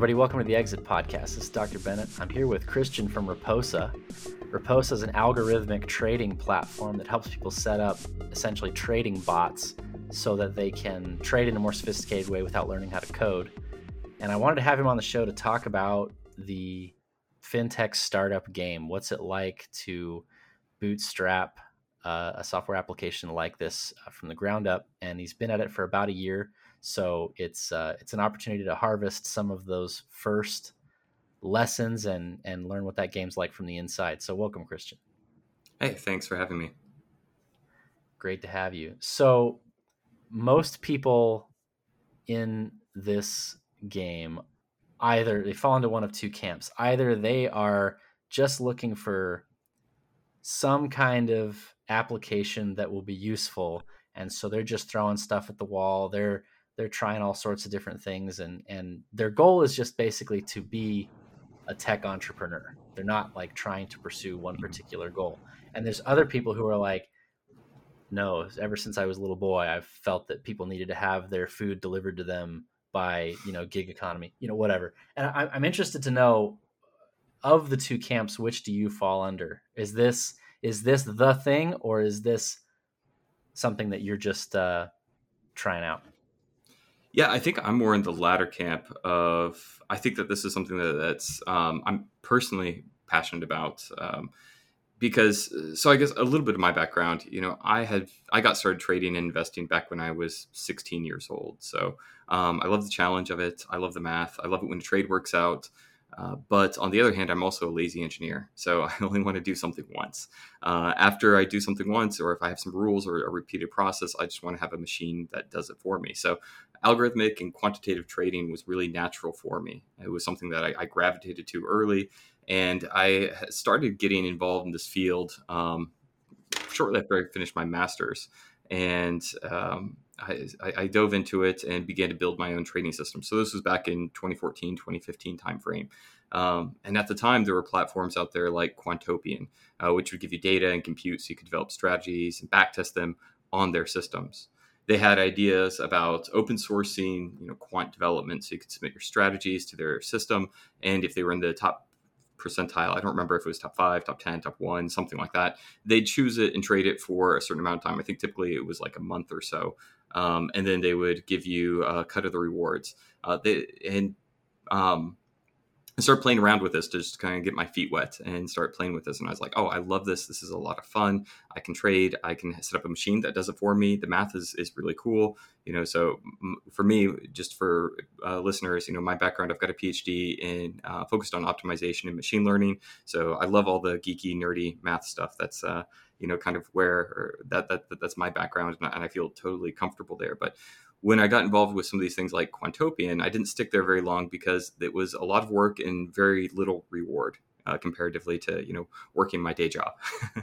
everybody. Welcome to the Exit Podcast. This is Dr. Bennett. I'm here with Christian from Raposa. Raposa is an algorithmic trading platform that helps people set up essentially trading bots so that they can trade in a more sophisticated way without learning how to code. And I wanted to have him on the show to talk about the fintech startup game. What's it like to bootstrap uh, a software application like this uh, from the ground up? And he's been at it for about a year so it's uh, it's an opportunity to harvest some of those first lessons and and learn what that game's like from the inside. So welcome, Christian. Hey, thanks for having me. Great to have you. So most people in this game either they fall into one of two camps. Either they are just looking for some kind of application that will be useful and so they're just throwing stuff at the wall. They're they're trying all sorts of different things and and their goal is just basically to be a tech entrepreneur they're not like trying to pursue one mm-hmm. particular goal and there's other people who are like no ever since i was a little boy i've felt that people needed to have their food delivered to them by you know gig economy you know whatever. And I, i'm interested to know of the two camps which do you fall under? Is this is this the thing or is this something that you're just uh, trying out? Yeah, I think I'm more in the latter camp of I think that this is something that, that's um, I'm personally passionate about um, because so I guess a little bit of my background, you know, I had I got started trading and investing back when I was 16 years old. So um, I love the challenge of it. I love the math. I love it when the trade works out. Uh, but on the other hand, I'm also a lazy engineer. So I only want to do something once. Uh, after I do something once, or if I have some rules or a repeated process, I just want to have a machine that does it for me. So algorithmic and quantitative trading was really natural for me. It was something that I, I gravitated to early. And I started getting involved in this field um, shortly after I finished my master's. And um, I, I, dove into it and began to build my own trading system. So this was back in 2014, 2015 timeframe. Um, and at the time, there were platforms out there like Quantopian, uh, which would give you data and compute so you could develop strategies and backtest them on their systems. They had ideas about open sourcing, you know, quant development, so you could submit your strategies to their system. And if they were in the top percentile. I don't remember if it was top five, top 10, top one, something like that. They'd choose it and trade it for a certain amount of time. I think typically it was like a month or so um, and then they would give you a cut of the rewards. Uh, they, and um, I started playing around with this to just kind of get my feet wet and start playing with this. And I was like, oh, I love this. This is a lot of fun. I can trade. I can set up a machine that does it for me. The math is, is really cool. You know, so for me, just for uh, listeners, you know, my background, I've got a PhD in uh, focused on optimization and machine learning. So I love all the geeky, nerdy math stuff. That's uh, you know kind of where that, that, that that's my background and I feel totally comfortable there but when I got involved with some of these things like Quantopian, I didn't stick there very long because it was a lot of work and very little reward uh, comparatively to you know working my day job.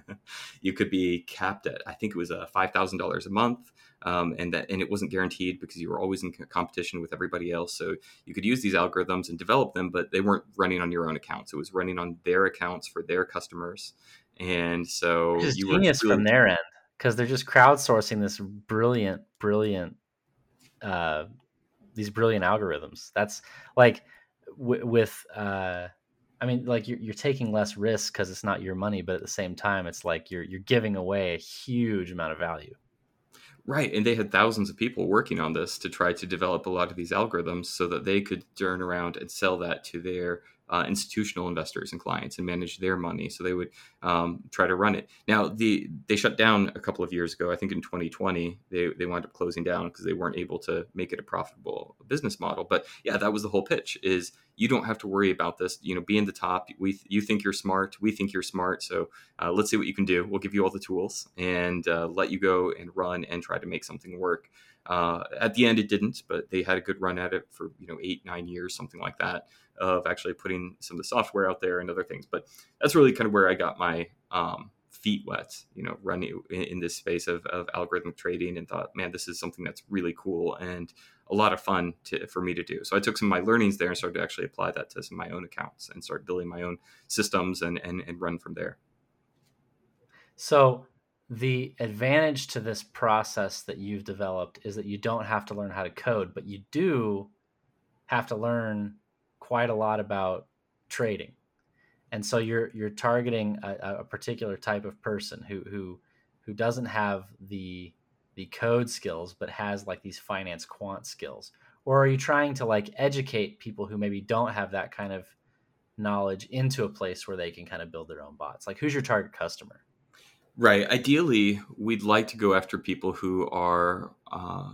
you could be capped at I think it was uh, five thousand dollars a month, um, and that and it wasn't guaranteed because you were always in competition with everybody else. So you could use these algorithms and develop them, but they weren't running on your own accounts. It was running on their accounts for their customers, and so it's you genius really... from their end because they're just crowdsourcing this brilliant, brilliant, uh, these brilliant algorithms. That's like w- with, uh, I mean, like you're, you're taking less risk because it's not your money, but at the same time, it's like you're you're giving away a huge amount of value. Right, and they had thousands of people working on this to try to develop a lot of these algorithms so that they could turn around and sell that to their uh, institutional investors and clients and manage their money. So they would um, try to run it. Now, the they shut down a couple of years ago. I think in 2020 they they wound up closing down because they weren't able to make it a profitable business model. But yeah, that was the whole pitch: is you don't have to worry about this. You know, be in the top. We you think you're smart. We think you're smart. So uh, let's see what you can do. We'll give you all the tools and uh, let you go and run and try to make something work. Uh, at the end, it didn't, but they had a good run at it for you know eight nine years, something like that of actually putting some of the software out there and other things. But that's really kind of where I got my um, feet wet, you know, running in, in this space of, of, algorithmic trading and thought, man, this is something that's really cool. And a lot of fun to, for me to do. So I took some of my learnings there and started to actually apply that to some of my own accounts and start building my own systems and, and, and run from there. So the advantage to this process that you've developed is that you don't have to learn how to code, but you do have to learn quite a lot about trading. And so you're you're targeting a, a particular type of person who who who doesn't have the the code skills but has like these finance quant skills. Or are you trying to like educate people who maybe don't have that kind of knowledge into a place where they can kind of build their own bots? Like who's your target customer? Right. Ideally we'd like to go after people who are uh,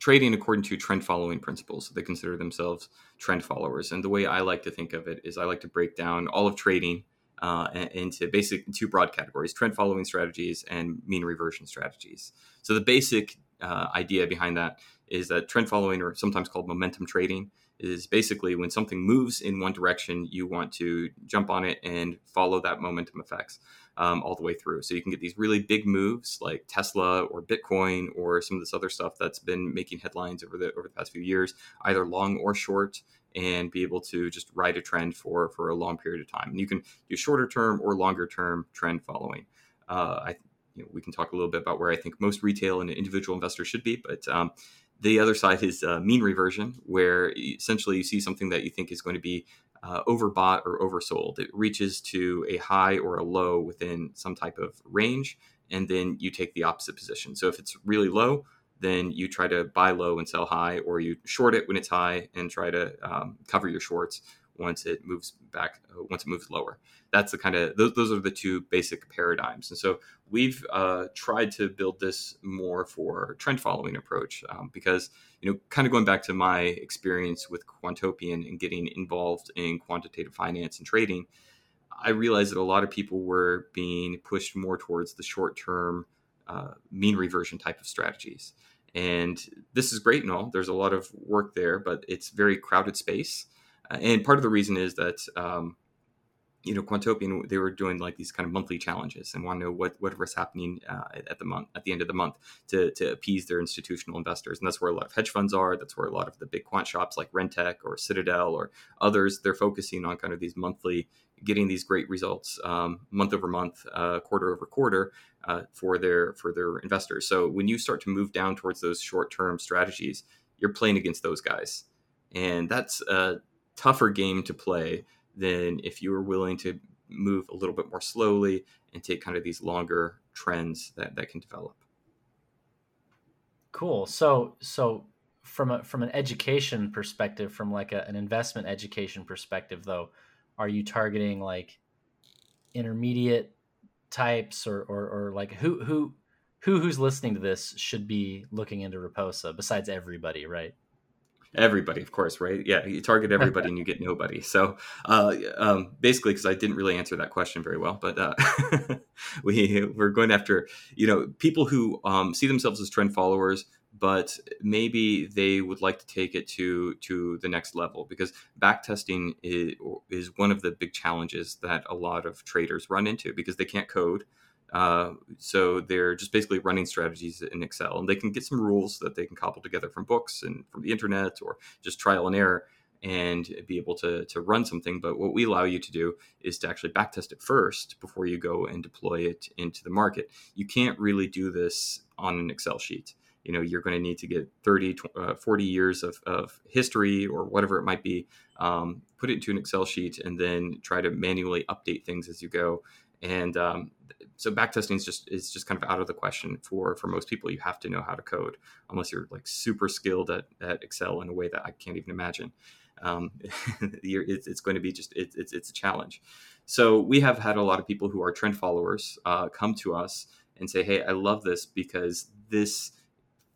trading according to trend following principles. They consider themselves trend followers. And the way i like to think of it is i like to break down all of trading uh, into basic two broad categories trend following strategies and mean reversion strategies. So the basic uh, idea behind that is that trend following or sometimes called momentum trading is basically when something moves in one direction you want to jump on it and follow that momentum effects um, all the way through so you can get these really big moves like tesla or bitcoin or some of this other stuff that's been making headlines over the over the past few years either long or short and be able to just ride a trend for for a long period of time. And you can do shorter term or longer term trend following. Uh, I you know, we can talk a little bit about where I think most retail and individual investors should be, but um, the other side is uh, mean reversion, where essentially you see something that you think is going to be uh, overbought or oversold. It reaches to a high or a low within some type of range, and then you take the opposite position. So if it's really low, then you try to buy low and sell high, or you short it when it's high and try to um, cover your shorts once it moves back, uh, once it moves lower. That's the kind of those, those are the two basic paradigms. And so we've uh, tried to build this more for trend following approach um, because you know, kind of going back to my experience with Quantopian and getting involved in quantitative finance and trading. I realized that a lot of people were being pushed more towards the short term uh, mean reversion type of strategies. And this is great and all. There's a lot of work there, but it's very crowded space. Uh, and part of the reason is that um, you know, Quantopian, they were doing like these kind of monthly challenges and want to know what whatever's happening uh, at the month at the end of the month to, to appease their institutional investors, and that's where a lot of hedge funds are. That's where a lot of the big quant shops like Rentech or Citadel or others they're focusing on kind of these monthly, getting these great results um, month over month, uh, quarter over quarter uh, for their for their investors. So when you start to move down towards those short term strategies, you're playing against those guys, and that's a tougher game to play than if you were willing to move a little bit more slowly and take kind of these longer trends that, that can develop. Cool. So so from a from an education perspective, from like a, an investment education perspective though, are you targeting like intermediate types or, or, or like who who who who's listening to this should be looking into Raposa besides everybody, right? Everybody of course right? Yeah you target everybody and you get nobody. So uh, um, basically because i didn't really answer that question very well but uh, we we're going after you know people who um, see themselves as trend followers but maybe they would like to take it to to the next level because backtesting is, is one of the big challenges that a lot of traders run into because they can't code uh, so they're just basically running strategies in Excel, and they can get some rules that they can cobble together from books and from the internet or just trial and error and be able to, to run something. But what we allow you to do is to actually backtest it first before you go and deploy it into the market. You can't really do this on an Excel sheet. You know, you're going to need to get 30, uh, 40 years of, of history or whatever it might be, um, put it into an Excel sheet, and then try to manually update things as you go. And um, so backtesting is just is just kind of out of the question for for most people. You have to know how to code unless you're like super skilled at, at Excel in a way that I can't even imagine. Um, it's, it's, going to be just it, it's it's a challenge. So we have had a lot of people who are trend followers uh, come to us and say, "Hey, I love this because this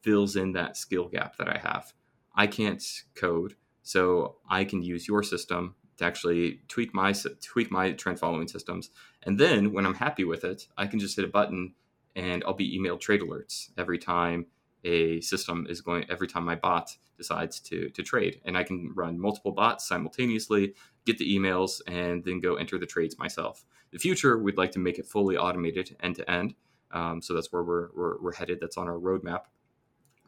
fills in that skill gap that I have. I can't code, so I can use your system to actually tweak my tweak my trend following systems. And then when I'm happy with it, I can just hit a button and I'll be emailed trade alerts every time a system is going every time my bot decides to to trade. And i can run multiple bots simultaneously get the emails and then go enter the trades myself. The future we'd like to make it fully automated end to end. Um, so that's where we're, we're, we're headed. That's on our roadmap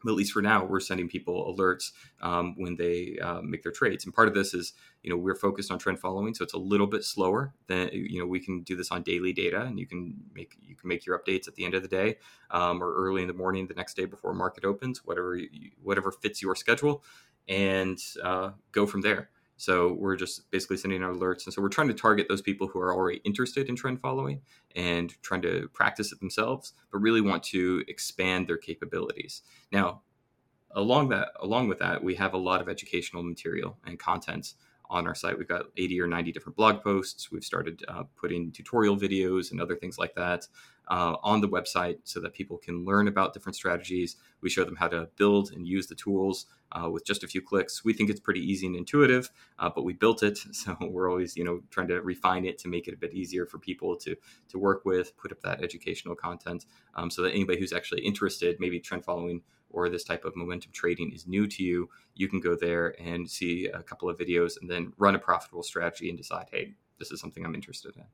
but at least for now, we're sending people alerts um, when they uh, make their trades. And part of this is, you know, we're focused on trend following, so it's a little bit slower than you know we can do this on daily data, and you can make you can make your updates at the end of the day um, or early in the morning the next day before market opens, whatever you, whatever fits your schedule, and uh, go from there. So we're just basically sending out alerts. And so we're trying to target those people who are already interested in trend following and trying to practice it themselves, but really want to expand their capabilities. Now, along that along with that, we have a lot of educational material and content on our site. We've got 80 or 90 different blog posts. We've started uh, putting tutorial videos and other things like that uh, on the website so that people can learn about different strategies. We show them how to build and use the tools uh, with just a few clicks. We think it's pretty easy and intuitive, uh, but we built it, so we're always you know trying to refine it to make it a bit easier for people to to work with. Put up that educational content um, so that anybody who's actually interested, maybe trend following or this type of momentum trading is new to you, you can go there and see a couple of videos and then run a profitable strategy and decide, hey, this is something I'm interested in.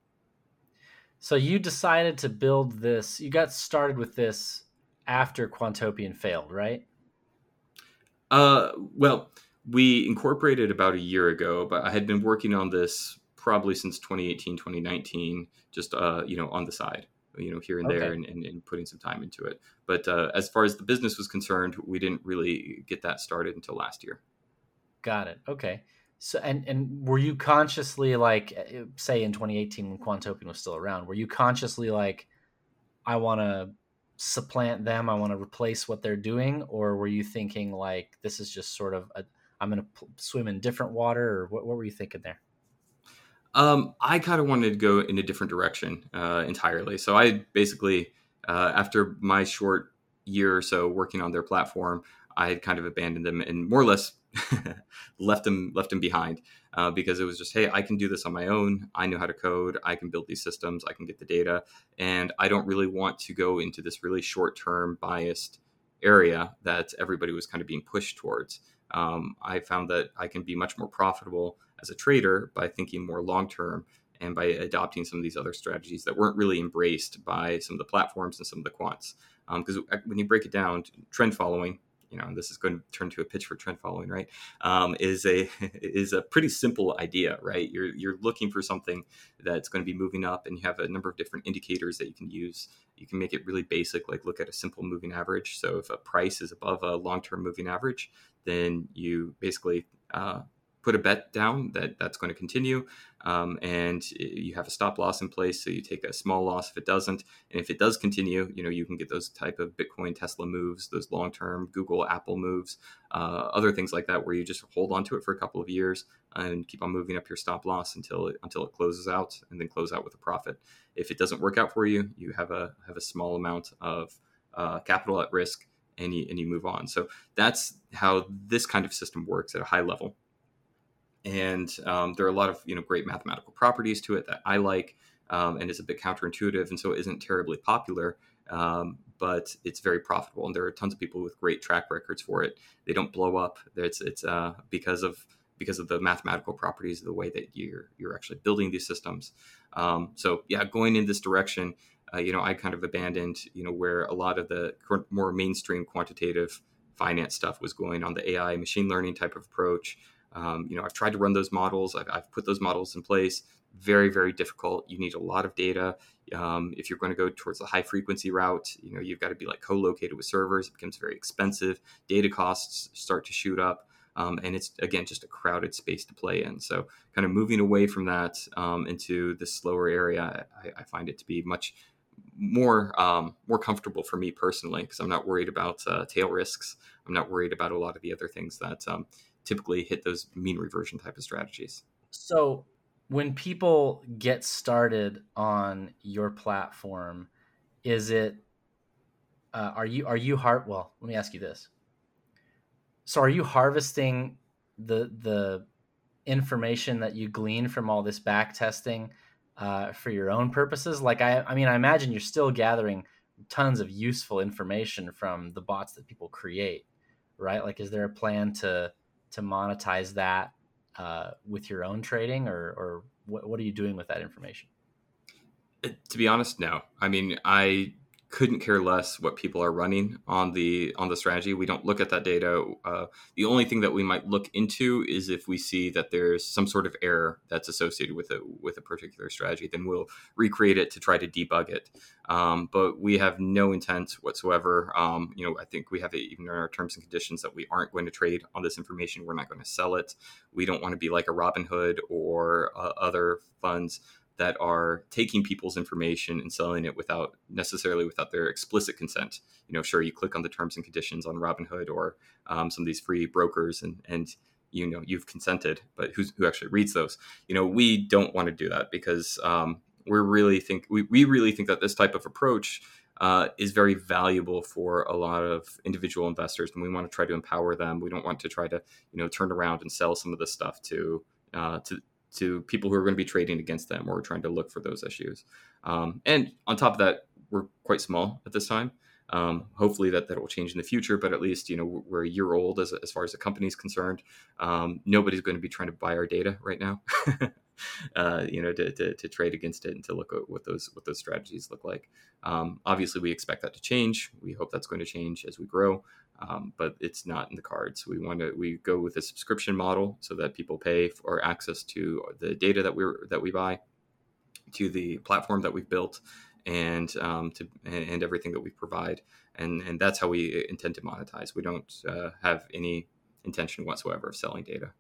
So you decided to build this. You got started with this after Quantopian failed, right? Uh, well, we incorporated about a year ago, but I had been working on this probably since 2018, 2019, just uh, you know, on the side, you know, here and okay. there, and, and, and, putting some time into it. But uh, as far as the business was concerned, we didn't really get that started until last year. Got it. Okay. So and and were you consciously like eh, say in 2018 when Quantopian was still around, were you consciously like I want to supplant them, I want to replace what they're doing or were you thinking like this is just sort of a I'm going to swim in different water or what what were you thinking there? Um, I kind of wanted to go in a different direction uh, entirely. So I basically, uh, after my short year or so working on their platform, I had kind of abandoned them and more or less left them left them behind uh, because it was just hey I can do this on my own I know how to code I can build these systems I can get the data and I don't really want to go into this really short term biased area that everybody was kind of being pushed towards. Um, I found that I can be much more profitable as a trader by thinking more long term and by adopting some of these other strategies that weren't really embraced by some of the platforms and some of the quants. Because um, when you break it down, trend following you know, this is going to turn to a pitch for trend following, right? Um, is a is a pretty simple idea, right? You're you're looking for something that's going to be moving up, and you have a number of different indicators that you can use. You can make it really basic, like look at a simple moving average. So if a price is above a long term moving average, then you basically uh, put a bet down that that's going to continue um, and you have a stop loss in place so you take a small loss if it doesn't. And if it does continue you know you can get those type of bitcoin tesla moves those long-term google apple moves uh, other things like that where you just hold on to it for a couple of years and keep on moving up your stop loss until it, until it closes out and then close out with a profit. If it doesn't work out for you you have a have a small amount of uh, capital at risk and you, and you move on. So that's how this kind of system works at a high level and um, there are a lot of you know great mathematical properties to it that I like, um, and it's a bit counterintuitive, and so it isn't terribly popular. Um, but it's very profitable, and there are tons of people with great track records for it. They don't blow up. It's it's uh, because of because of the mathematical properties of the way that you're you're actually building these systems. Um, so yeah, going in this direction, uh, you know, I kind of abandoned you know where a lot of the more mainstream quantitative finance stuff was going on the AI machine learning type of approach. Um, you know, I've tried to run those models. I've, I've, put those models in place. Very, very difficult. You need a lot of data. Um, if you're going to go towards the high frequency route, you know, you've got to be like co-located with servers. It becomes very expensive. Data costs start to shoot up. Um, and it's again just a crowded space to play in. So, kind of moving away from that um, into this slower area, I, I, find it to be much more um, more comfortable for me personally because I'm not worried about uh, tail risks. I'm not worried about a lot of the other things that um, typically hit those mean reversion type of strategies. So when people get started on your platform, is it uh, are you are you har- well let me ask you this. So are you harvesting the the information that you glean from all this back testing uh, for your own purposes? Like I, I mean i imagine you're still gathering tons of useful information from the bots that people create right? Like is there a plan to to monetize that uh, with your own trading, or or what, what are you doing with that information? Uh, to be honest, no. I mean, I couldn't care less what people are running on the on the strategy. We don't look at that data. Uh, the only thing that we might look into is if we see that there's some sort of error that's associated with a with a particular strategy. Then we'll recreate it to try to debug it. Um, but we have no intent whatsoever. Um, you know, I think we have it even in our terms and conditions that we aren't going to trade on this information. We're not going to sell it. We don't want to be like a Robinhood or uh, other funds that are taking people's information and selling it without necessarily without their explicit consent. You know, sure, you click on the terms and conditions on Robinhood or um, some of these free brokers, and and you know you've consented, but who's, who actually reads those? You know, we don't want to do that because um, we really think we, we really think that this type of approach uh, is very valuable for a lot of individual investors, and we want to try to empower them. We don't want to try to you know turn around and sell some of this stuff to uh, to to people who are going to be trading against them or trying to look for those issues. Um, and on top of that, we're quite small at this time. Um, hopefully that that will change in the future, but at least you know we're a year old as, as far as the company is concerned. Um, nobody's going to be trying to buy our data right now, uh, you know, to, to, to, trade against it and to look at what those what those strategies look like. Um, obviously, we expect that to change. We hope that's going to change as we grow um, but it's not in the cards. We want to we go with a subscription model so that people pay for access to the data that we that we buy, to the platform that we've built, and um, to and everything that we provide, and and that's how we intend to monetize. We don't uh, have any intention whatsoever of selling data.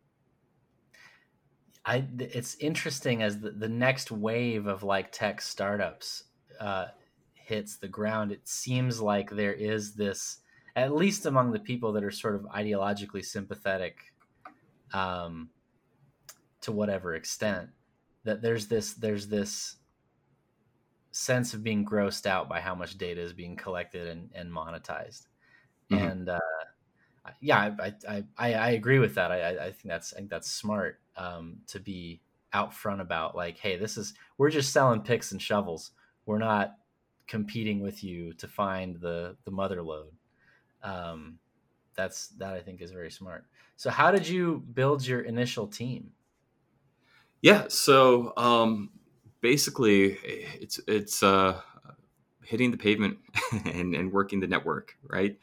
I it's interesting as the, the next wave of like tech startups uh, hits the ground. It seems like there is this at least among the people that are sort of ideologically sympathetic um, to whatever extent that there's this there's this sense of being grossed out by how much data is being collected and, and monetized. Mm-hmm. and uh, yeah I, I, I, I, agree with that. I, I think that's I think that's smart um, to be out front about like hey this is we're just selling picks and shovels. We're not competing with you to find the the mother lode um, that's that I think is very smart. So, how did you build your initial team? Yeah, so um, basically, it's it's uh, hitting the pavement and, and working the network, right?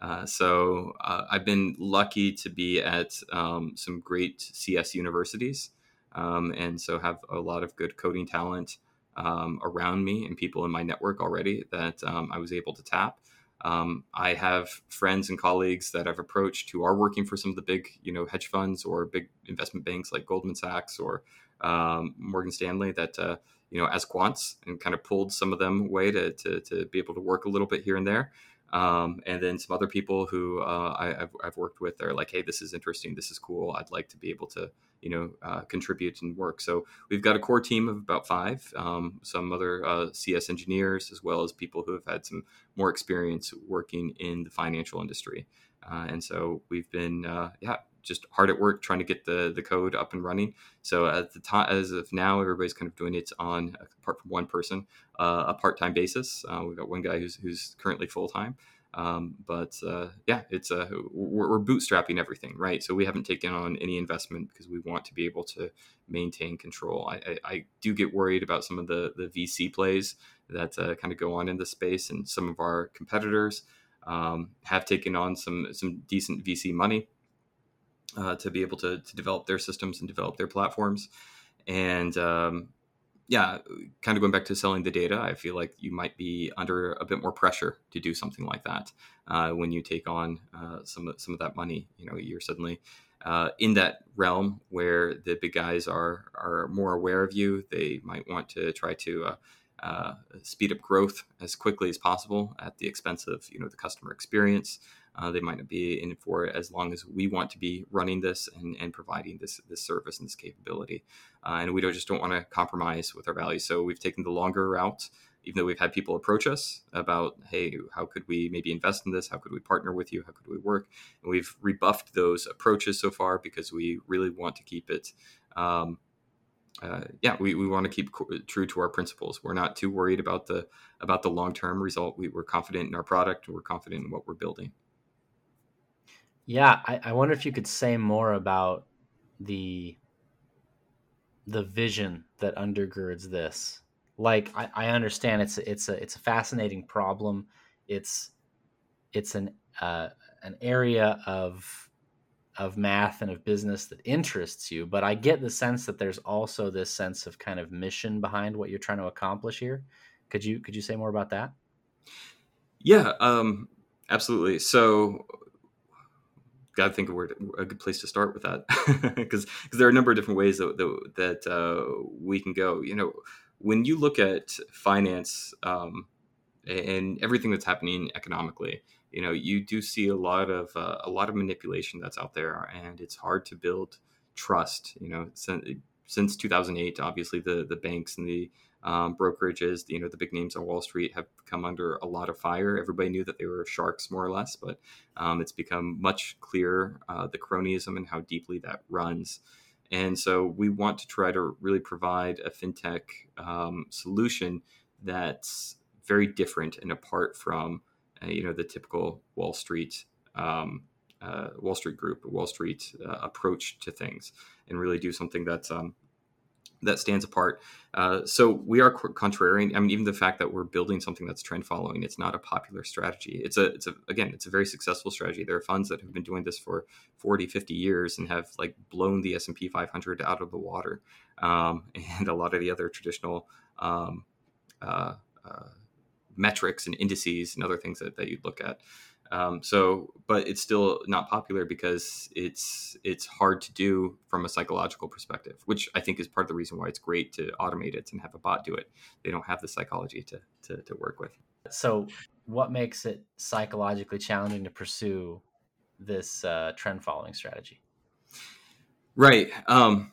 Uh, so uh, I've been lucky to be at um, some great CS universities, um, and so have a lot of good coding talent um, around me and people in my network already that um, I was able to tap. Um, I have friends and colleagues that I've approached who are working for some of the big, you know, hedge funds or big investment banks like Goldman Sachs or um, Morgan Stanley that, uh, you know, as quants and kind of pulled some of them away to, to, to be able to work a little bit here and there. Um, and then some other people who uh, I, have I've worked with are like, hey, this is interesting, this is cool. I'd like to be able to, you know, uh, contribute and work. So we've got a core team of about five, um, some other uh, CS engineers, as well as people who have had some more experience working in the financial industry. Uh, and so we've been, uh, yeah, just hard at work trying to get the the code up and running. So at the time, as of now, everybody's kind of doing it on apart from one person, uh, a part time basis. Uh, we've got one guy who's who's currently full time. Um, but uh, yeah, it's uh, we're, we're, bootstrapping everything, right? So we haven't taken on any investment because we want to be able to maintain control. I, I, I do get worried about some of the the VC plays that uh, kind of go on in the space, and some of our competitors um, have taken on some some decent VC money uh, to be able to, to develop their systems and develop their platforms. And um, yeah, kind of going back to selling the data, I feel like you might be under a bit more pressure to do something like that uh, when you take on uh, some some of that money. You know, you're suddenly uh, in that realm where the big guys are are more aware of you. They might want to try to uh, uh, speed up growth as quickly as possible at the expense of you know the customer experience. Uh, they might not be in for it as long as we want to be running this and, and providing this this service and this capability. Uh, and we don't just don't want to compromise with our values. So we've taken the longer route, even though we've had people approach us about, hey, how could we maybe invest in this? How could we partner with you? How could we work? And we've rebuffed those approaches so far because we really want to keep it. Um, uh, yeah, we, we want to keep co- true to our principles. We're not too worried about the about the long term result. We, we're confident in our product. We're confident in what we're building. Yeah, I, I wonder if you could say more about the the vision that undergirds this. like I, I understand it's it's a it's a fascinating problem. It's it's an uh, an area of of math and of business that interests you, but I get the sense that there's also this sense of kind of mission behind what you're trying to accomplish here. Could you could you say more about that? Yeah, um, absolutely. So, got to think of where to, a good place to start with that, because there are a number of different ways that that, that uh, we can go. You know, when you look at finance um, and everything that's happening economically, you know, you do see a lot of uh, a lot of manipulation that's out there, and it's hard to build trust. You know, since, since 2008, obviously the the banks and the um, brokerages, you know, the big names on Wall Street have come under a lot of fire. Everybody knew that they were sharks, more or less, but um, it's become much clearer uh, the cronyism and how deeply that runs. And so we want to try to really provide a fintech um, solution that's very different and apart from, uh, you know, the typical Wall Street um, uh, Wall Street group, Wall Street uh, approach to things, and really do something that's um, that stands apart. Uh, so we are contrarian. I mean, even the fact that we're building something that's trend following, it's not a popular strategy. It's a, it's a, again, it's a very successful strategy. There are funds that have been doing this for 40, 50 years and have like blown the S&P 500 out of the water. Um, and a lot of the other traditional um, uh, uh, metrics and indices and other things that, that you'd look at. Um, so, but it's still not popular because it's it's hard to do from a psychological perspective, which I think is part of the reason why it's great to automate it and have a bot do it. They don't have the psychology to to, to work with. So, what makes it psychologically challenging to pursue this uh, trend following strategy? Right. Um,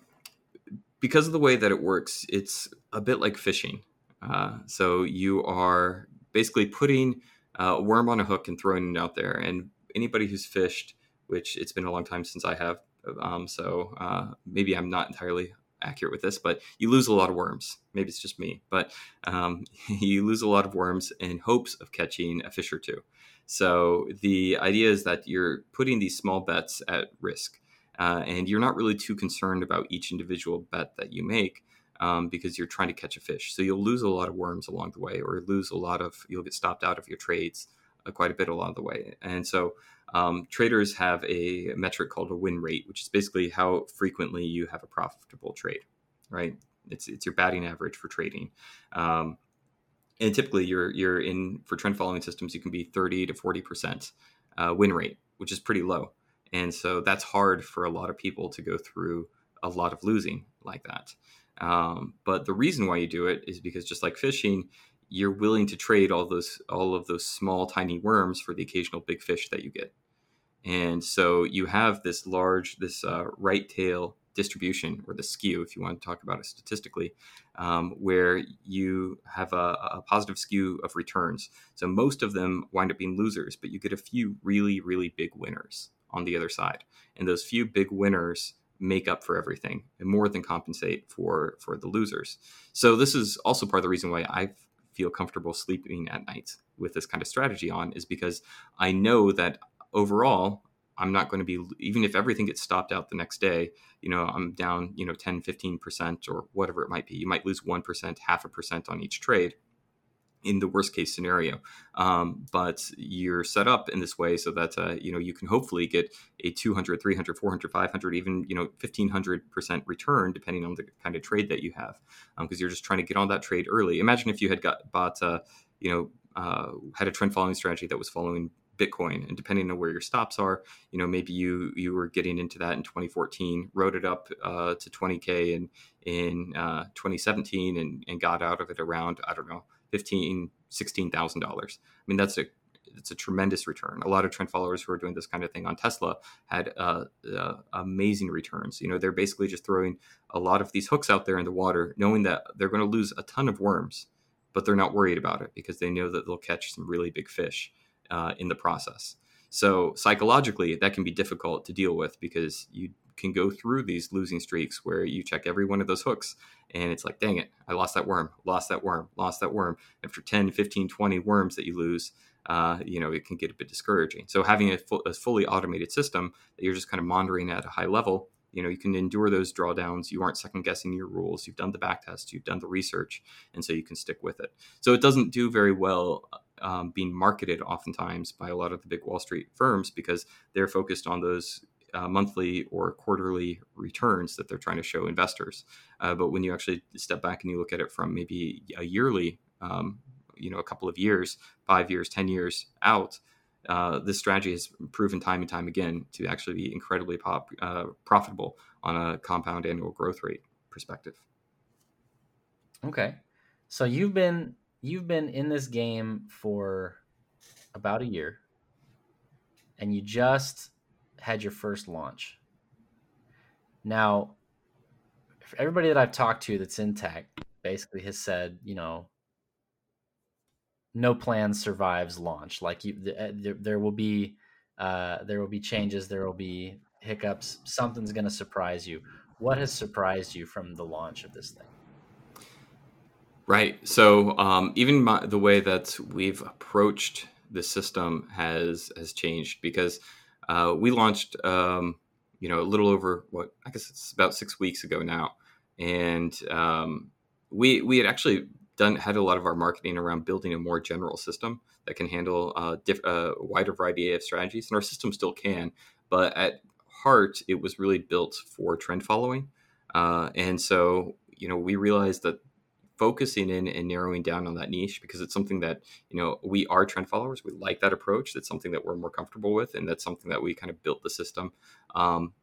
because of the way that it works, it's a bit like fishing. Uh, so you are basically putting uh, a worm on a hook and throwing it out there. And anybody who's fished, which it's been a long time since I have, um, so uh, maybe I'm not entirely accurate with this, but you lose a lot of worms. Maybe it's just me, but um, you lose a lot of worms in hopes of catching a fish or two. So the idea is that you're putting these small bets at risk, uh, and you're not really too concerned about each individual bet that you make um, because you're trying to catch a fish. So you'll lose a lot of worms along the way, or lose a lot of, you'll get stopped out of your trades uh, quite a bit along the way. And so um, traders have a metric called a win rate, which is basically how frequently you have a profitable trade, right? It's, it's your batting average for trading. Um, and typically you're, you're in, for trend following systems, you can be 30 to 40% uh, win rate, which is pretty low. And so that's hard for a lot of people to go through a lot of losing like that. Um, but the reason why you do it is because just like fishing, you're willing to trade all those all of those small tiny worms for the occasional big fish that you get. And so you have this large, this uh, right tail distribution or the skew, if you want to talk about it statistically, um, where you have a, a, positive skew of returns. So most of them wind up being losers, but you get a few really, really big winners on the other side. And those few big winners make up for everything and more than compensate for for the losers. So this is also part of the reason why I feel comfortable sleeping at night with this kind of strategy on is because I know that overall I'm not going to be even if everything gets stopped out the next day, you know, I'm down, you know, 10, 15% or whatever it might be. You might lose 1%, half a percent on each trade in the worst case scenario. Um, but you're set up in this way so that uh, you know you can hopefully get a 200, 300, 400, 500, even you know 1500 percent return depending on the kind of trade that you have, because um, you're just trying to get on that trade early. Imagine if you had got bought, uh, you know, uh, had a trend following strategy that was following Bitcoin, and depending on where your stops are, you know, maybe you you were getting into that in 2014, rode it up uh, to 20k in in uh, 2017, and, and got out of it around I don't know fifteen, sixteen thousand dollars. I mean, that's a it's a tremendous return. A lot of trend followers who are doing this kind of thing on Tesla had uh, uh, amazing returns. You know, they're basically just throwing a lot of these hooks out there in the water, knowing that they're going to lose a ton of worms, but they're not worried about it because they know that they'll catch some really big fish uh, in the process. So psychologically, that can be difficult to deal with because you can go through these losing streaks where you check every one of those hooks and it's like dang it i lost that worm lost that worm lost that worm after 10 15 20 worms that you lose uh, you know it can get a bit discouraging so having a, full, a, fully automated system that you're just kind of monitoring at a high level You know, you can endure those drawdowns. You aren't second guessing your rules. You've done the back test, you've done the research, and so you can stick with it. So it doesn't do very well um, being marketed oftentimes by a lot of the big Wall Street firms because they're focused on those uh, monthly or quarterly returns that they're trying to show investors. Uh, but when you actually step back and you look at it from maybe a yearly, um, you know, a couple of years, five years, 10 years out, uh, this strategy has proven time and time again to actually be incredibly pop, uh, profitable on a compound annual growth rate perspective. Okay, so you've been you've been in this game for about a year, and you just had your first launch. Now, everybody that I've talked to that's in tech basically has said, you know, no plan survives launch. Like you, uh, there, there will be, uh, there will be changes, there will be hiccups. Something's going to surprise you. What has surprised you from the launch of this thing? Right. So um, even my, the way that we've approached the system has has changed because uh, we launched, um, you know, a little over what I guess it's about six weeks ago now, and um, we we had actually done had a lot of our marketing around building a more general system that can handle uh, diff, uh, a wider variety of strategies, and our system still can. But at heart, it was really built for trend following, uh, and so you know we realized that focusing in and narrowing down on that niche because it's something that you know we are trend followers. We like that approach. That's something that we're more comfortable with and that's something that we kind of built the system um,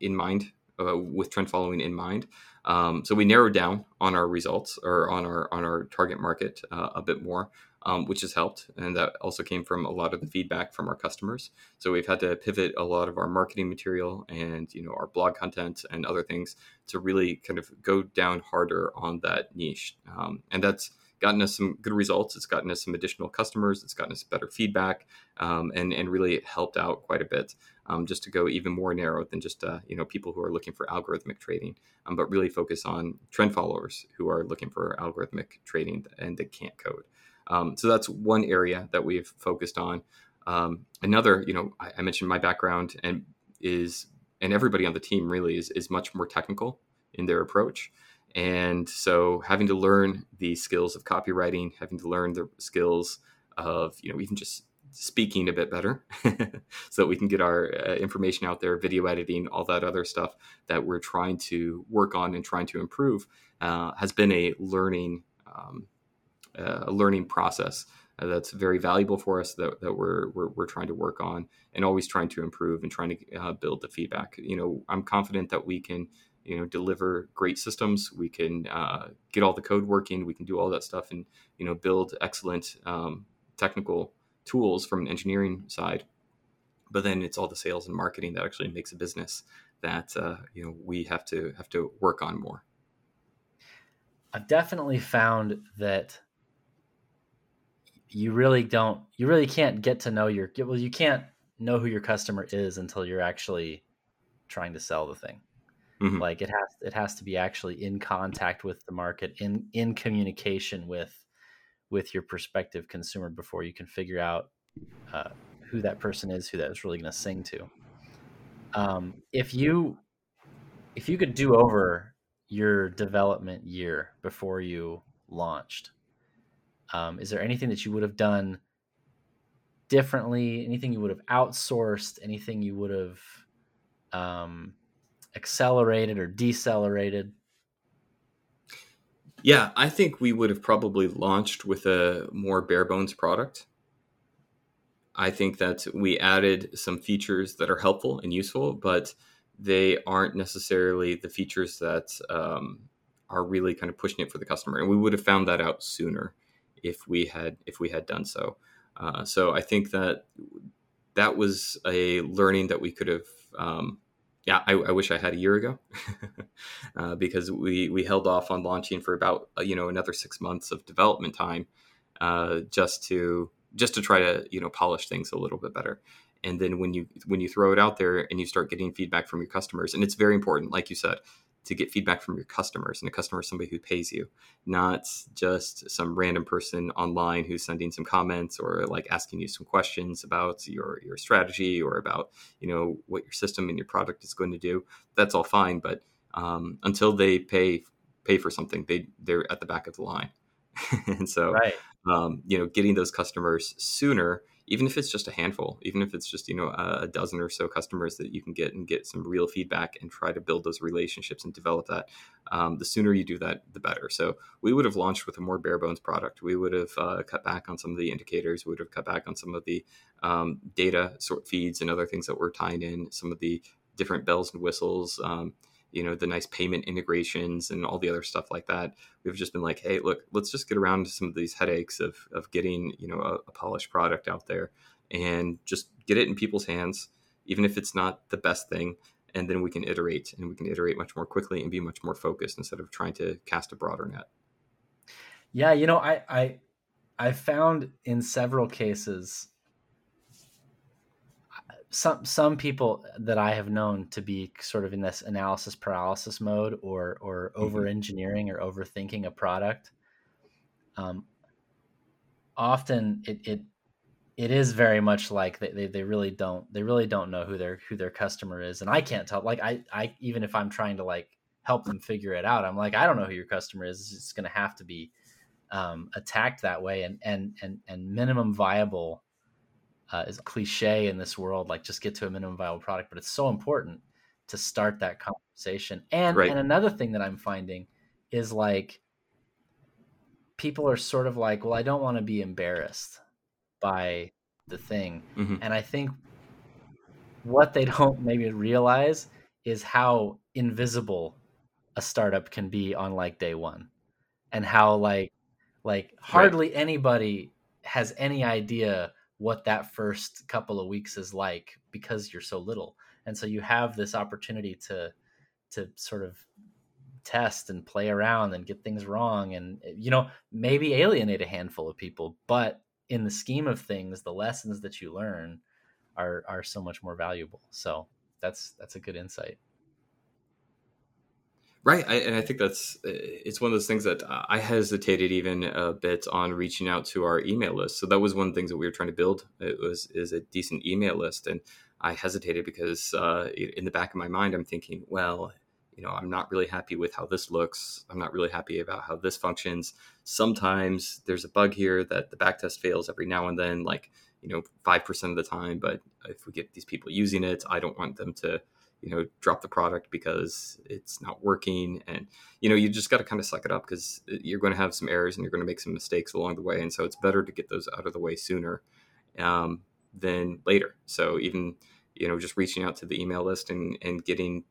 in mind uh, with trend following in mind. Um, so we narrowed down on our results or on our on our target market uh, a bit more um, which has helped. And that also came from a lot of the feedback from our customers. So we've had to pivot a lot of our marketing material and you know our blog content and other things to really kind of go down harder on that niche. Um, and that's gotten us some good results. It's gotten us some additional customers. It's gotten us better feedback, um, and and really helped out quite a bit. Um, just to go even more narrow than just uh, you know people who are looking for algorithmic trading, um, but really focus on trend followers who are looking for algorithmic trading and they can't code. Um, so that's one area that we've focused on. Um, another, you know, I, I, mentioned my background and is, and everybody on the team really is, is much more technical in their approach. And so having to learn the skills of copywriting, having to learn the skills of, you know, even just speaking a bit better so that we can get our uh, information out there, video editing, all that other stuff that we're trying to work on and trying to improve uh, has been a learning um, a learning process that's very valuable for us that, that we're, we're, we're, trying to work on and always trying to improve and trying to uh, build the feedback. You know, I'm confident that we can, you know, deliver great systems. We can uh, get all the code working. We can do all that stuff and, you know, build excellent um, technical tools from an engineering side. But then it's all the sales and marketing that actually makes a business that, uh, you know, we have to have to work on more. I've definitely found that you really don't you really can't get to know your well you can't know who your customer is until you're actually trying to sell the thing mm-hmm. like it has it has to be actually in contact with the market in in communication with with your prospective consumer before you can figure out uh, who that person is who that's really going to sing to um, if you if you could do over your development year before you launched um, is there anything that you would have done differently? Anything you would have outsourced? Anything you would have um, accelerated or decelerated? Yeah, I think we would have probably launched with a more bare bones product. I think that we added some features that are helpful and useful, but they aren't necessarily the features that um, are really kind of pushing it for the customer. And we would have found that out sooner if we had if we had done so. Uh, so I think that that was a learning that we could have. Um, yeah, I, I, wish I had a year ago uh, because we we held off on launching for about uh, you know another six months of development time uh, just to just to try to you know polish things a little bit better. And then when you when you throw it out there and you start getting feedback from your customers, and it's very important, like you said, to get feedback from your customers, and a customer is somebody who pays you, not just some random person online who's sending some comments or like asking you some questions about your your strategy or about you know what your system and your product is going to do. That's all fine, but um, until they pay pay for something, they they're at the back of the line, and so right. um, you know getting those customers sooner even if it's just a handful, even if it's just you know a dozen or so customers that you can get and get some real feedback and try to build those relationships and develop that. Um, the sooner you do that, the better. So we would have launched with a more bare bones product. We would have uh, cut back on some of the indicators. We would have cut back on some of the um, data sort feeds and other things that we're tying in. Some of the different bells and whistles. Um, you know the nice payment integrations and all the other stuff like that. We've just been like hey look let's just get around to some of these headaches of, of getting you know a, a polished product out there and just get it in people's hands even if it's not the best thing and then we can iterate and we can iterate much more quickly and be much more focused instead of trying to cast a broader net. Yeah you know i i i found in several cases some some people that I have known to be sort of in this analysis paralysis mode or or mm-hmm. over engineering or overthinking a product. Um, often it, it it is very much like they, they, they really don't they really don't know who their who their customer is and I can't tell like I I even if I'm trying to like help them figure it out I'm like I don't know who your customer is it's going to have to be um, attacked that way and and and and minimum viable uh, is cliche in this world, like just get to a minimum viable product, but it's so important to start that conversation. And right. and another thing that I'm finding is like people are sort of like, well, I don't want to be embarrassed by the thing. Mm-hmm. And I think what they don't maybe realize is how invisible a startup can be on like day one and how like like hardly right. anybody has any idea what that first couple of weeks is like because you're so little. And so you have this opportunity to to sort of test and play around and get things wrong and eh, you know maybe alienate a handful of people but in the scheme of things the lessons that you learn are are so much more valuable. So that's that's a good insight Right, I, and I think that's uh, it's one of those things that I hesitated even a bit on reaching out to our email list. So that was one of the things that we were trying to build. It was is a decent email list, and I hesitated because uh, in the back of my mind, I'm thinking, well, you know, I'm not really happy with how this looks. I'm not really happy about how this functions. Sometimes there's a bug here that the back test fails every now and then, like you know, five percent of the time. But if we get these people using it, I don't want them to you know drop the product because it's not working and you know you just got to kind of suck it up because you're going to have some errors and you're going to make some mistakes along the way and so it's better to get those out of the way sooner um, than later. So even you know just reaching out to the email list and, and getting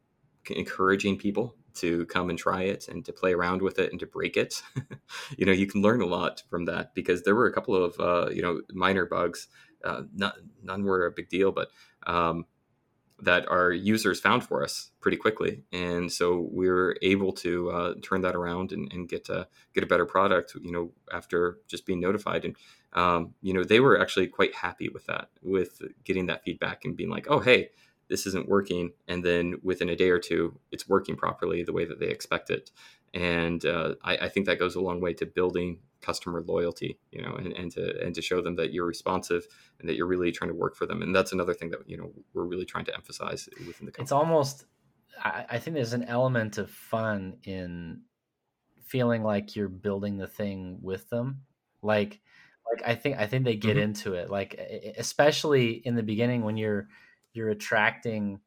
encouraging people to come and try it and to play around with it and to break it you know you can learn a lot from that because there were a couple of uh, you know minor bugs uh, not, none were a big deal but um, that our users found for us pretty quickly, and so we were able to uh, turn that around and, and get a, get a better product. You know, after just being notified, and um, you know they were actually quite happy with that, with getting that feedback and being like, "Oh, hey, this isn't working," and then within a day or two, it's working properly the way that they expect it. And uh, I, I think that goes a long way to building customer loyalty, you know, and, and to and to show them that you're responsive and that you're really trying to work for them. And that's another thing that you know we're really trying to emphasize within the company. It's almost I, I think there's an element of fun in feeling like you're building the thing with them. Like like I think I think they get mm-hmm. into it. Like especially in the beginning when you're you're attracting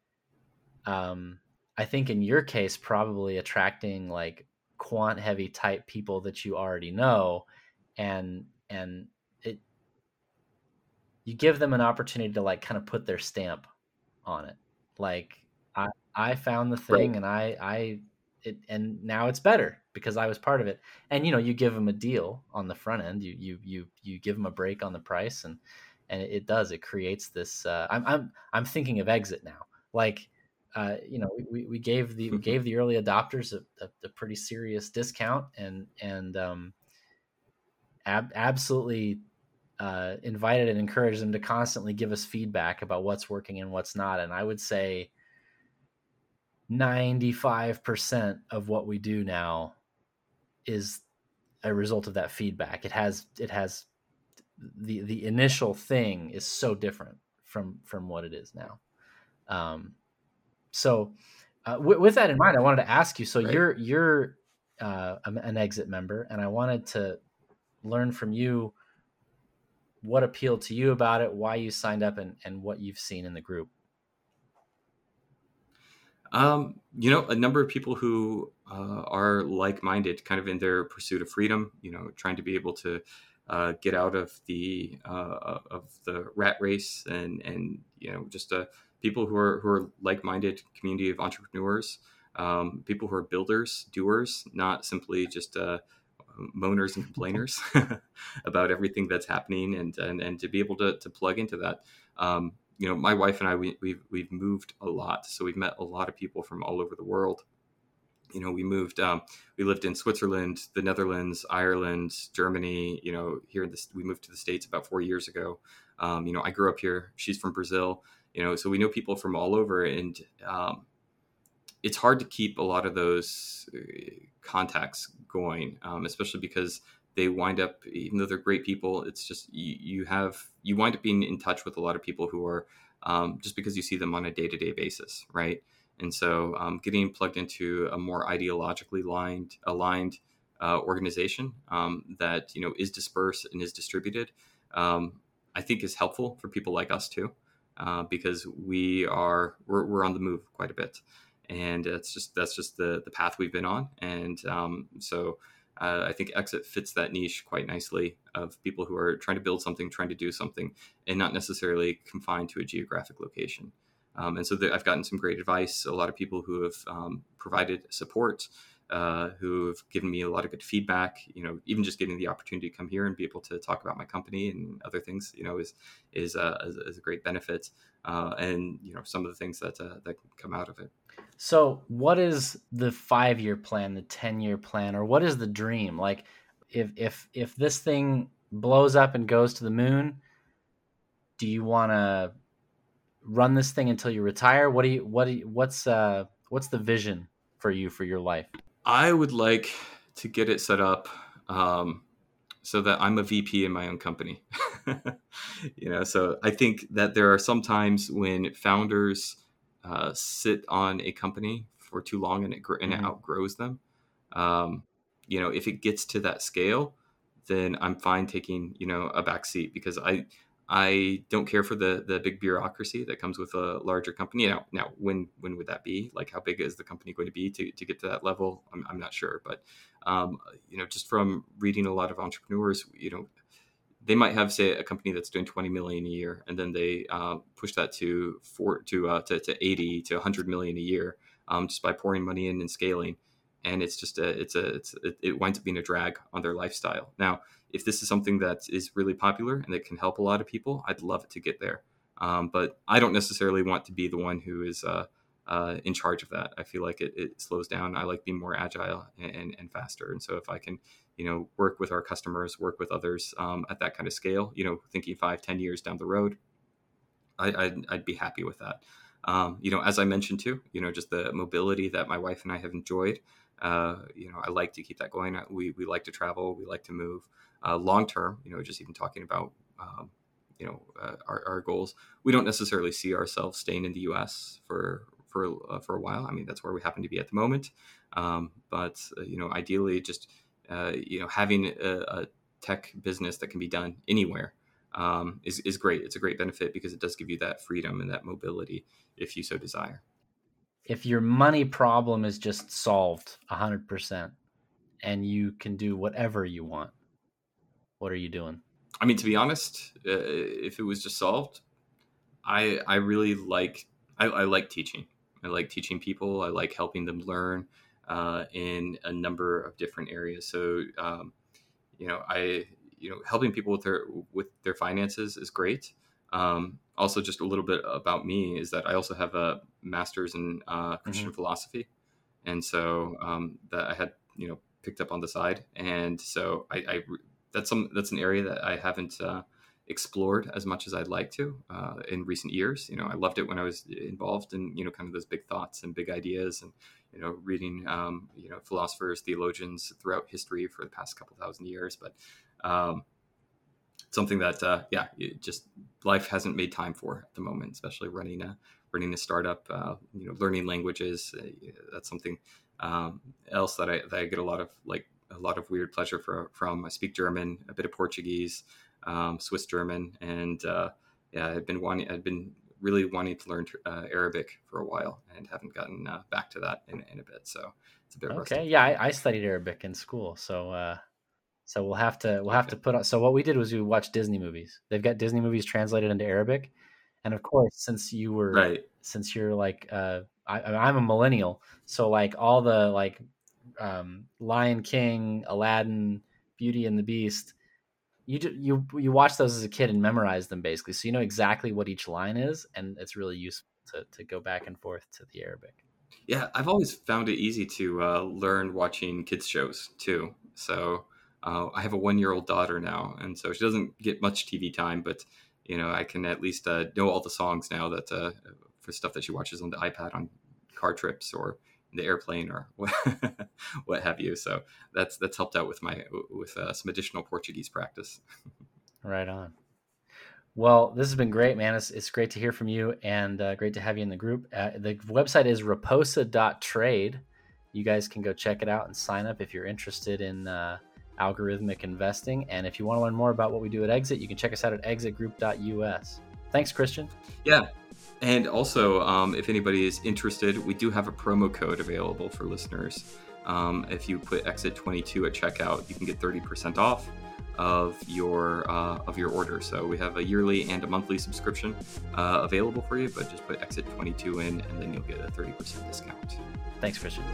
um I think in your case probably attracting like quant heavy type people that you already know and and it you give them an opportunity to like kind of put their stamp on it. Like i i found the thing right. and i i it and now it's better because i was part of it. And you know you give them a deal on the front end you you you you give them a break on the price and and it, it does it creates this uh, i'm i'm i'm thinking of exit now. Like uh, you know, we, we gave the we mm-hmm. gave the early adopters a, a, a pretty serious discount and and um, ab- absolutely uh, invited and encouraged them to constantly give us feedback about what's working and what's not. And I would say 95% of what we do now is a result of that feedback. It has it has the the initial thing is so different from from what it is now. Um, so uh, w- with that in mind, I wanted to ask you. So right. you're you're uh, an exit member, and I wanted to learn from you what appealed to you about it, why you signed up, and and what you've seen in the group. Um, you know, a number of people who uh, are like-minded, kind of in their pursuit of freedom. You know, trying to be able to uh, get out of the uh, of the rat race, and and you know, just uh, people who are who are like-minded community of entrepreneurs, um, people who are builders, doers, not simply just uh, moaners and complainers about everything that's happening, and and and to be able to to plug into that. Um, you know, my wife and I, we, we've, we've moved a lot. So we've met a lot of people from all over the world. You know, we moved, um, we lived in Switzerland, the Netherlands, Ireland, Germany, you know, here in this, we moved to the States about four years ago. Um, you know, I grew up here. She's from Brazil, you know, so we know people from all over. And um, it's hard to keep a lot of those uh, contacts going, um, especially because they wind up even though they're great people it's just you, you have you wind up being in touch with a lot of people who are um, just because you see them on a day-to-day basis right and so um, getting plugged into a more ideologically aligned aligned uh, organization um, that you know is dispersed and is distributed um, i think is helpful for people like us too uh, because we are we're, we're on the move quite a bit and it's just that's just the the path we've been on and um, so uh, I think Exit fits that niche quite nicely of people who are trying to build something, trying to do something, and not necessarily confined to a geographic location. Um, and so the, I've gotten some great advice. A lot of people who have um, provided support, uh, who have given me a lot of good feedback. You know, even just getting the opportunity to come here and be able to talk about my company and other things, you know, is is, uh, is, a great benefit. Uh, and you know, some of the things that uh, that come out of it. So, what is the five year plan, the 10 year plan, or what is the dream? Like, if, if, if this thing blows up and goes to the moon, do you want to run this thing until you retire? What do you, what do you, what's, uh, what's the vision for you for your life? I would like to get it set up um, so that I'm a VP in my own company. you know, so I think that there are some times when founders uh, sit on a company for too long and it and it mm-hmm. outgrows them. Um, you know, if it gets to that scale, then I'm fine taking you know a back seat because I I don't care for the the big bureaucracy that comes with a larger company. Now, now when when would that be? Like, how big is the company going to be to, to get to that level? I'm, I'm not sure, but um, you know, just from reading a lot of entrepreneurs, you know, they might have say a company that's doing 20 million a year and then they uh, push that to four to, uh, to, to 80 to 100 million a year um, just by pouring money in and scaling and it's just a it's a it's it, it winds up being a drag on their lifestyle now if this is something that is really popular and that can help a lot of people i'd love it to get there um, but i don't necessarily want to be the one who is uh, uh, in charge of that. I feel like it, it slows down. I like being more agile and, and, and, faster. And so if I can, you know, work with our customers, work with others um, at that kind of scale, you know, thinking five, ten years down the road, I, I'd, I'd be happy with that. Um, you know, as I mentioned too, you know, just the mobility that my wife and I have enjoyed. Uh, you know, I like to keep that going. We, we like to travel. We like to move uh, long term, you know, just even talking about, um, you know, uh, our, our goals. We don't necessarily see ourselves staying in the U.S. for for uh, for a while. I mean, that's where we happen to be at the moment. Um, but uh, you know, ideally, just uh, you know, having a, a, tech business that can be done anywhere um, is is great. It's a great benefit because it does give you that freedom and that mobility if you so desire. If your money problem is just solved hundred percent, and you can do whatever you want, what are you doing? I mean, to be honest, uh, if it was just solved, I I really like I, I like teaching. I like teaching people. I like helping them learn uh, in a number of different areas. So, um, you know, I, you know, helping people with their with their finances is great. Um, also, just a little bit about me is that I also have a master's in uh, Christian mm-hmm. philosophy, and so um, that I had, you know, picked up on the side, and so I, I that's some that's an area that I haven't uh, explored as much as I'd like to uh, in recent years. You know, I loved it when I was involved in you know kind of those big thoughts and big ideas, and you know, reading um, you know philosophers, theologians throughout history for the past couple thousand years. But um, something that uh, yeah, just life hasn't made time for at the moment, especially running a running a startup. Uh, you know, learning languages. Uh, that's something um, else that I that I get a lot of like a lot of weird pleasure for, from. I speak German, a bit of Portuguese, um, Swiss German, and uh, yeah, I've been wanting, I've been really wanting to learn uh, Arabic for a while and haven't gotten uh, back to that in, in, a bit. So it's a bit okay. Rusty. Yeah, I, I, studied Arabic in school, so uh, so we'll have to we'll have okay. to put on. So what we did was we watched Disney movies. They've got Disney movies translated into Arabic, and of course, since you were right, since you're like uh, I, I'm a millennial, so like all the like um, Lion King, Aladdin, Beauty and the Beast. You you you watch those as a kid and memorize them basically, so you know exactly what each line is, and it's really useful to to go back and forth to the Arabic. Yeah, I've always found it easy to uh, learn watching kids shows too. So uh, I have a one year old daughter now, and so she doesn't get much TV time, but you know I can at least uh, know all the songs now that uh, for stuff that she watches on the iPad on car trips or the airplane or what, have you. So that's that's helped out with my with uh, some additional Portuguese practice. right on. Well, this has been great, man. It's, it's great to hear from you and uh, great to have you in the group. Uh, the website is raposa.trade. You guys can go check it out and sign up if you're interested in uh, algorithmic investing. And if you want to learn more about what we do at Exit, you can check us out at exitgroup.us. Thanks, Christian. Yeah, and also, um, if anybody is interested, we do have a promo code available for listeners. Um, if you put exit 22 at checkout, you can get 30% off of your uh, of your order. So we have a yearly and a monthly subscription uh, available for you, but just put exit 22 in, and then you'll get a 30% discount. Thanks, Christian.